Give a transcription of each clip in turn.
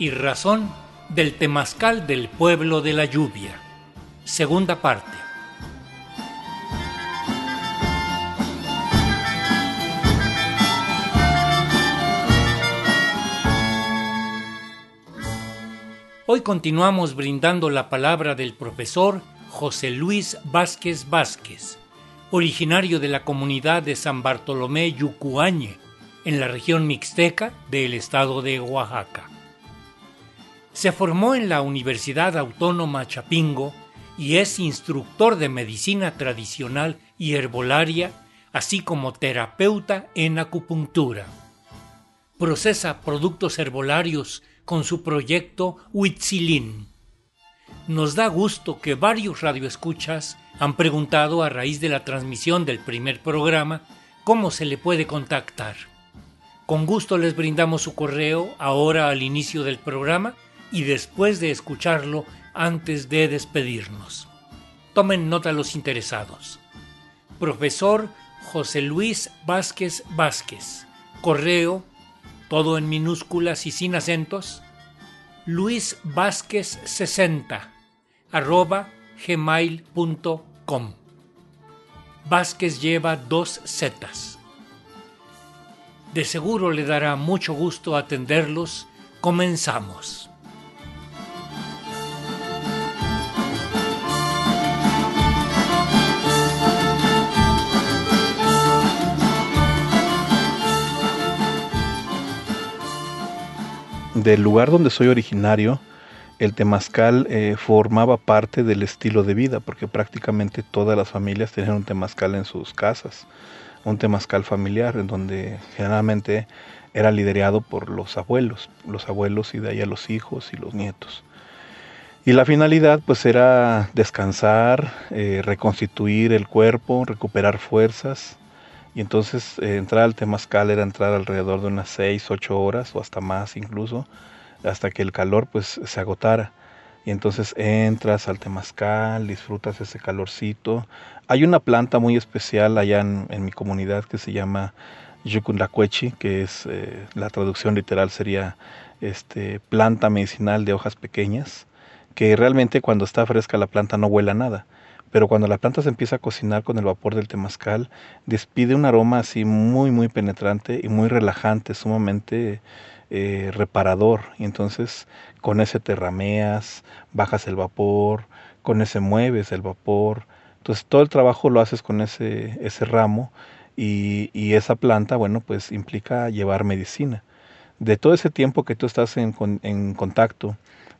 y razón del temazcal del pueblo de la lluvia. Segunda parte. Hoy continuamos brindando la palabra del profesor José Luis Vázquez Vázquez, originario de la comunidad de San Bartolomé Yucuañe, en la región mixteca del estado de Oaxaca. Se formó en la Universidad Autónoma Chapingo y es instructor de medicina tradicional y herbolaria, así como terapeuta en acupuntura. Procesa productos herbolarios con su proyecto Huitzilin. Nos da gusto que varios radioescuchas han preguntado a raíz de la transmisión del primer programa cómo se le puede contactar. Con gusto les brindamos su correo ahora al inicio del programa y después de escucharlo antes de despedirnos. Tomen nota los interesados. Profesor José Luis Vázquez Vázquez. Correo todo en minúsculas y sin acentos, Luis Vázquez 60 arroba gmail.com. Vázquez lleva dos zetas. De seguro le dará mucho gusto atenderlos. Comenzamos. Del lugar donde soy originario, el temazcal eh, formaba parte del estilo de vida, porque prácticamente todas las familias tenían un temazcal en sus casas, un temazcal familiar, en donde generalmente era liderado por los abuelos, los abuelos y de ahí a los hijos y los nietos. Y la finalidad pues era descansar, eh, reconstituir el cuerpo, recuperar fuerzas, y entonces eh, entrar al temazcal era entrar alrededor de unas 6, 8 horas o hasta más incluso, hasta que el calor pues se agotara. Y entonces entras al temazcal, disfrutas ese calorcito. Hay una planta muy especial allá en, mi comunidad que se llama yucundacuechi, que es eh, la traducción literal sería este, planta medicinal de hojas pequeñas, que realmente cuando está fresca la planta no huele a nada pero cuando la planta se empieza a cocinar con el vapor del temazcal, despide un aroma así muy, muy penetrante y muy relajante, sumamente eh, reparador. Y entonces con ese te rameas, bajas el vapor, con ese mueves el vapor. Entonces todo el trabajo lo haces con ese, ese ramo y, y esa planta, bueno, pues implica llevar medicina. De todo ese tiempo que tú estás en, en contacto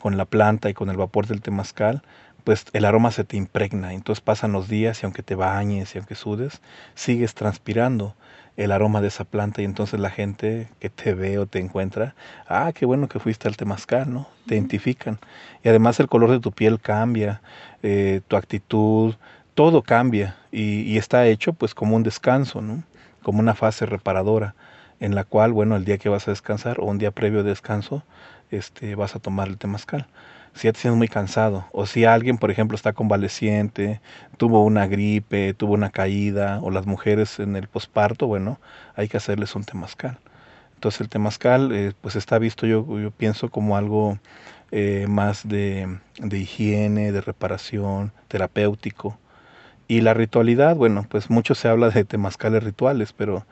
con la planta y con el vapor del temazcal, pues el aroma se te impregna. Entonces pasan los días y aunque te bañes y aunque sudes, sigues transpirando el aroma de esa planta y entonces la gente que te ve o te encuentra, ah, qué bueno que fuiste al temazcal, ¿no? Te identifican. Y además el color de tu piel cambia, eh, tu actitud, todo cambia y, y, está hecho pues como un descanso, ¿no? Como una fase reparadora en la cual, bueno, el día que vas a descansar o un día previo de descanso, este, vas a tomar el temazcal si ya te sientes muy cansado, o si alguien, por ejemplo, está convaleciente, tuvo una gripe, tuvo una caída, o las mujeres en el posparto, bueno, hay que hacerles un temazcal. Entonces el temazcal, eh, pues está visto, yo, yo pienso, como algo eh, más de, de higiene, de reparación, terapéutico. Y la ritualidad, bueno, pues mucho se habla de temazcales rituales, pero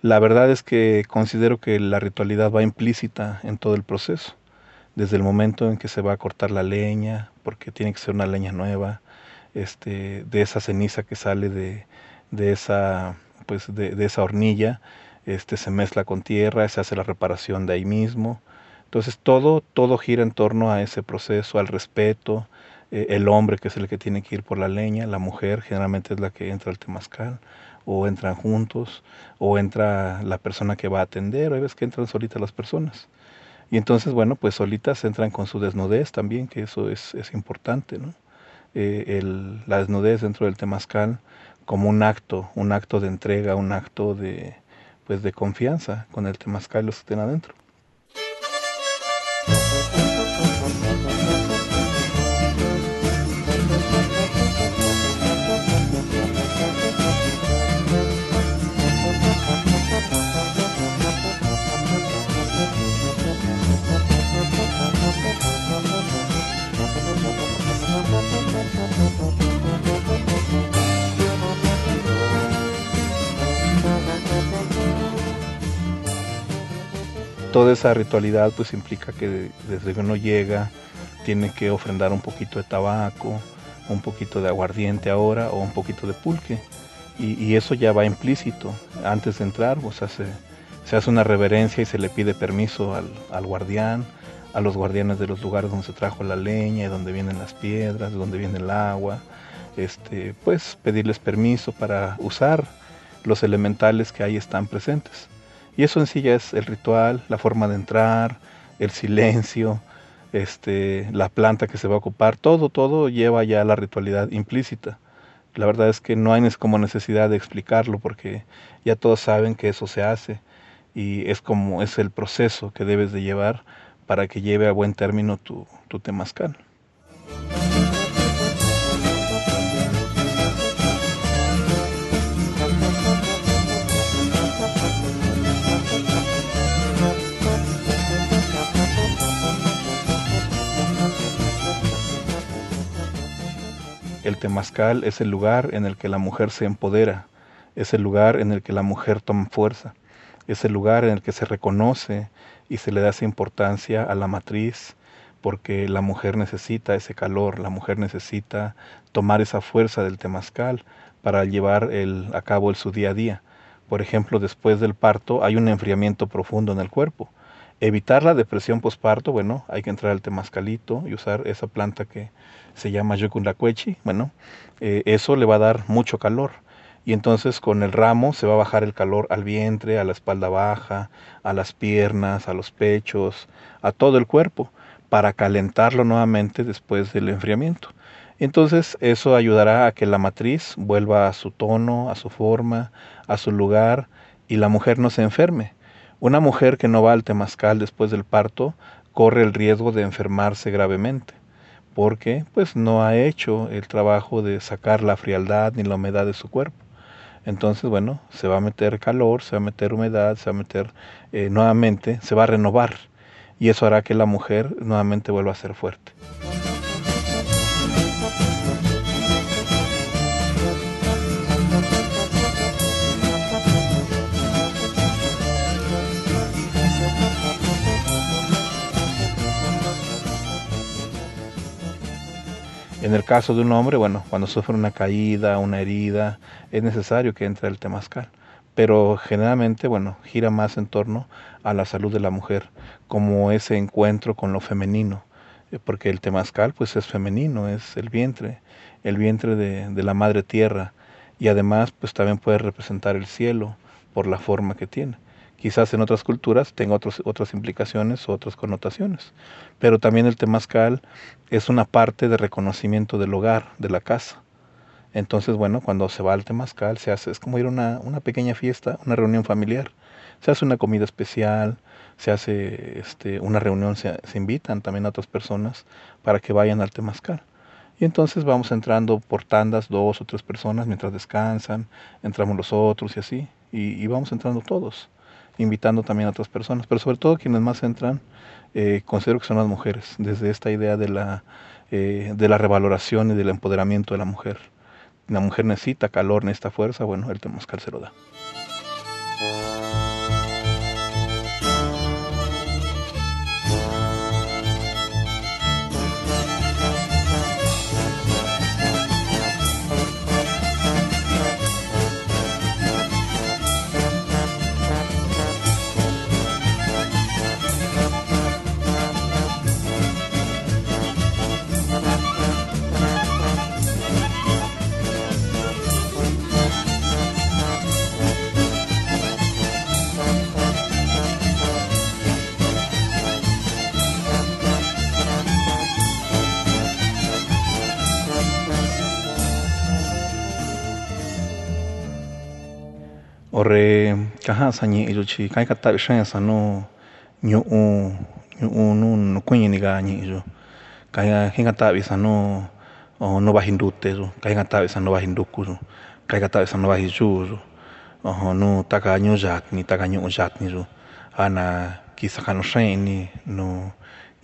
la verdad es que considero que la ritualidad va implícita en todo el proceso desde el momento en que se va a cortar la leña, porque tiene que ser una leña nueva, este, de esa ceniza que sale de, de esa, pues de, esa hornilla, este, se mezcla con tierra, se hace la reparación de ahí mismo. Entonces todo, todo gira en torno a ese proceso, al respeto, eh, el hombre que es el que tiene que ir por la leña, la mujer generalmente es la que entra al temazcal, o entran juntos, o entra la persona que va a atender, hay veces que entran solitas las personas. Y entonces, bueno, pues solitas entran con su desnudez también, que eso es, es importante, ¿no? Eh, la desnudez dentro del temazcal como un acto, un acto de entrega, un acto de, pues de confianza con el temazcal los que estén adentro. Toda esa ritualidad pues implica que desde que uno llega tiene que ofrendar un poquito de tabaco, un poquito de aguardiente ahora o un poquito de pulque. Y, eso ya va implícito. Antes de entrar, pues hace, se hace una reverencia y se le pide permiso al, guardián, a los guardianes de los lugares donde se trajo la leña, de donde vienen las piedras, de donde viene el agua, este, pues pedirles permiso para usar los elementales que ahí están presentes. Y eso en sí ya es el ritual, la forma de entrar, el silencio, este, la planta que se va a ocupar, todo, todo lleva ya la ritualidad implícita. La verdad es que no hay como necesidad de explicarlo porque ya todos saben que eso se hace y es como es el proceso que debes de llevar para que lleve a buen término tu, tu temazcal. El temazcal es el lugar en el que la mujer se empodera, es el lugar en el que la mujer toma fuerza, es el lugar en el que se reconoce y se le da esa importancia a la matriz, porque la mujer necesita ese calor, la mujer necesita tomar esa fuerza del temazcal para llevar el, a cabo el, su día a día. Por ejemplo, después del parto hay un enfriamiento profundo en el cuerpo. Evitar la depresión postparto, bueno, hay que entrar al temazcalito y usar esa planta que se llama yucundacuechi, bueno, eh, eso le va a dar mucho calor. Y entonces con el ramo se va a bajar el calor al vientre, a la espalda baja, a las piernas, a los pechos, a todo el cuerpo, para calentarlo nuevamente después del enfriamiento. Entonces eso ayudará a que la matriz vuelva a su tono, a su forma, a su lugar y la mujer no se enferme. Una mujer que no va al temazcal después del parto corre el riesgo de enfermarse gravemente porque pues no ha hecho el trabajo de sacar la frialdad ni la humedad de su cuerpo. Entonces, bueno, se va a meter calor, se va a meter humedad, se va a meter eh, nuevamente, se va a renovar y eso hará que la mujer nuevamente vuelva a ser fuerte. En el caso de un hombre, bueno, cuando sufre una caída, una herida, es necesario que entre el temazcal. Pero generalmente, bueno, gira más en torno a la salud de la mujer, como ese encuentro con lo femenino, eh, porque el temazcal pues es femenino, es el vientre, el vientre de, de la madre tierra, y además pues también puede representar el cielo por la forma que tiene. Quizás en otras culturas tenga otros, otras implicaciones o otras connotaciones, pero también el temazcal es una parte de reconocimiento del hogar, de la casa. Entonces, bueno, cuando se va al temazcal se hace, es como ir a una, una pequeña fiesta, una reunión familiar. Se hace una comida especial, se hace este, una reunión, se, invitan también a otras personas para que vayan al temazcal. Y entonces vamos entrando por tandas, dos o tres personas mientras descansan, entramos los otros y así, y vamos entrando todos invitando también a otras personas, pero sobre todo quienes más entran, eh, considero que son las mujeres, desde esta idea de la, eh, de la revaloración y del empoderamiento de la mujer. La mujer necesita calor, necesita fuerza, bueno, el temazcal se lo da. horre kajansa ñi'iyo chi ka inkata'avi xeensa nu ñu'u ñu'u nu nukuiinika ñi'iyo ka jinkata'avisa nu nu vaji ntuteyo ka jinkata'avisa nu vaji ntukuyo ka jinkata'avisa nu vaji yu'uyo nu taka ñu'u yatni taka ñu'u yatniyo ja na kisa ka'anu xeen ini nu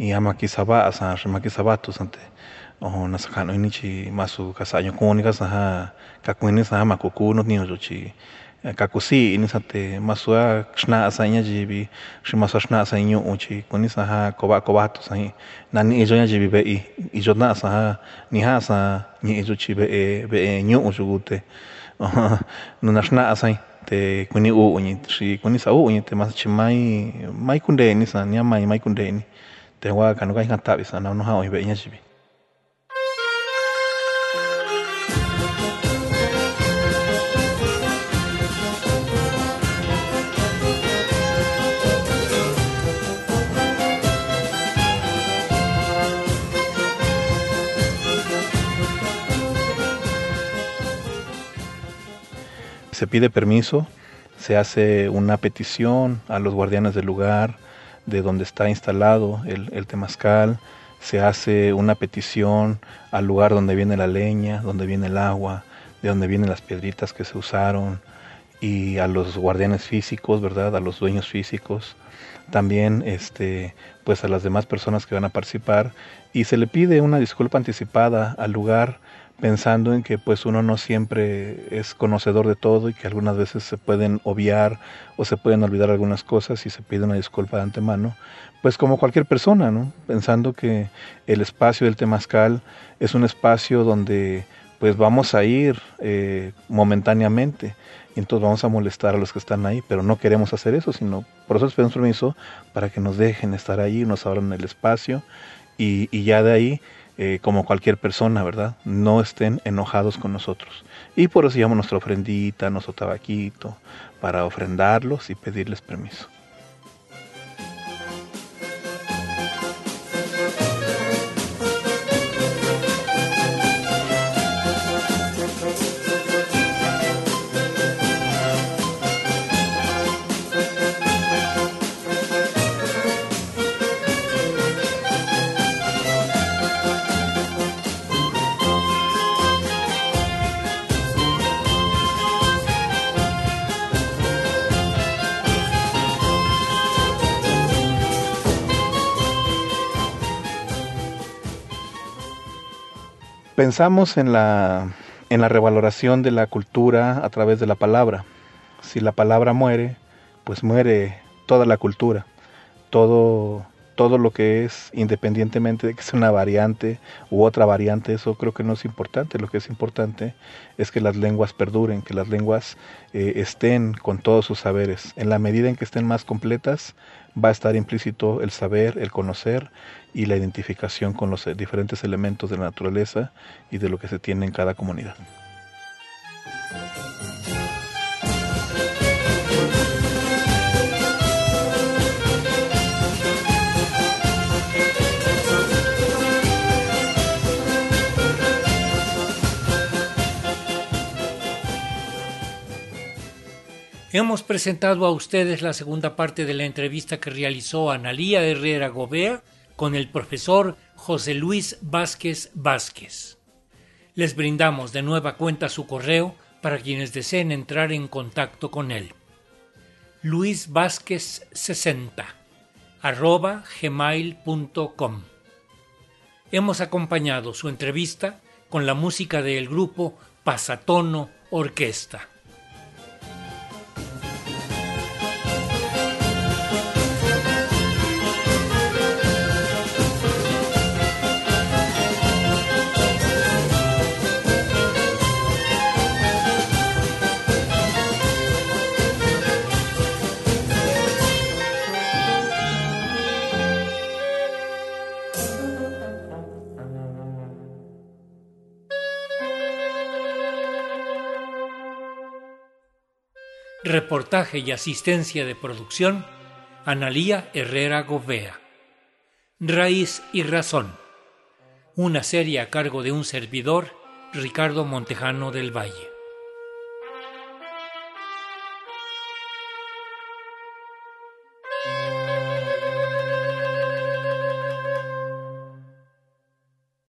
in ja ma kisa va'asa xi ma kisa va'atusa te. Nasa ka'anu ini chi masu ka sa'añu kunikasa ja ka kuinisa ja ma ku kuú nutniñuyo chi kakusii inisate masua xna'a sa'i ñayivi xi masua xna'a sa'i ñu'u chi kunisa ja kovatu sa'i nani iyo ñayivi ve'i iyo ta'asa ja nija'asa ñi'iyu chi ve'e ve'e ñu'u yuku te aja nu naxna'a sa'i te kuni u'uñi xi kunisa u'uñi te chi mai kunteeni sani a mai kunteeni te yuan kanu ka jita'avi sa'ana nu ja'aoñi ve'e ñayivi. Se pide permiso, se hace una petición a los guardianes del lugar de donde está instalado el, el se hace una petición al lugar donde viene la leña, donde viene el agua, de donde vienen las piedritas que se usaron y a los guardianes físicos, ¿verdad? A los dueños físicos, también este pues a las demás personas que van a participar y se le pide una disculpa anticipada al lugar pensando en que pues uno no siempre es conocedor de todo y que algunas veces se pueden obviar o se pueden olvidar algunas cosas y se pide una disculpa de antemano, pues como cualquier persona, ¿no? Pensando que el espacio del temazcal es un espacio donde pues vamos a ir eh, momentáneamente y entonces vamos a molestar a los que están ahí, pero no queremos hacer eso, sino por eso les pedimos permiso para que nos dejen estar ahí, nos abran el espacio y, y ya de ahí eh, como cualquier persona, ¿verdad? No estén enojados con nosotros. Y por eso llevamos nuestra ofrendita, nuestro tabaquito, para ofrendarlos y pedirles permiso. Pensamos en la, en la revaloración de la cultura a través de la palabra. Si la palabra muere, pues muere toda la cultura, todo, todo lo que es, independientemente de que sea una variante u otra variante, eso creo que no es importante. Lo que es importante es que las lenguas perduren, que las lenguas eh, estén con todos sus saberes. En la medida en que estén más completas, va a estar implícito el saber, el conocer y la identificación con los diferentes elementos de la naturaleza y de lo que se tiene en cada comunidad. Hemos presentado a ustedes la segunda parte de la entrevista que realizó Analía Herrera Gobea con el profesor José Luis Vázquez Vázquez. Les brindamos de nueva cuenta su correo para quienes deseen entrar en contacto con él. Luis Vázquez 60 arroba gmail.com. Hemos acompañado su entrevista con la música del grupo Pasatono Orquesta. Reportaje y asistencia de producción, Analía Herrera Govea. Raíz y Razón. Una serie a cargo de un servidor, Ricardo Montejano del Valle.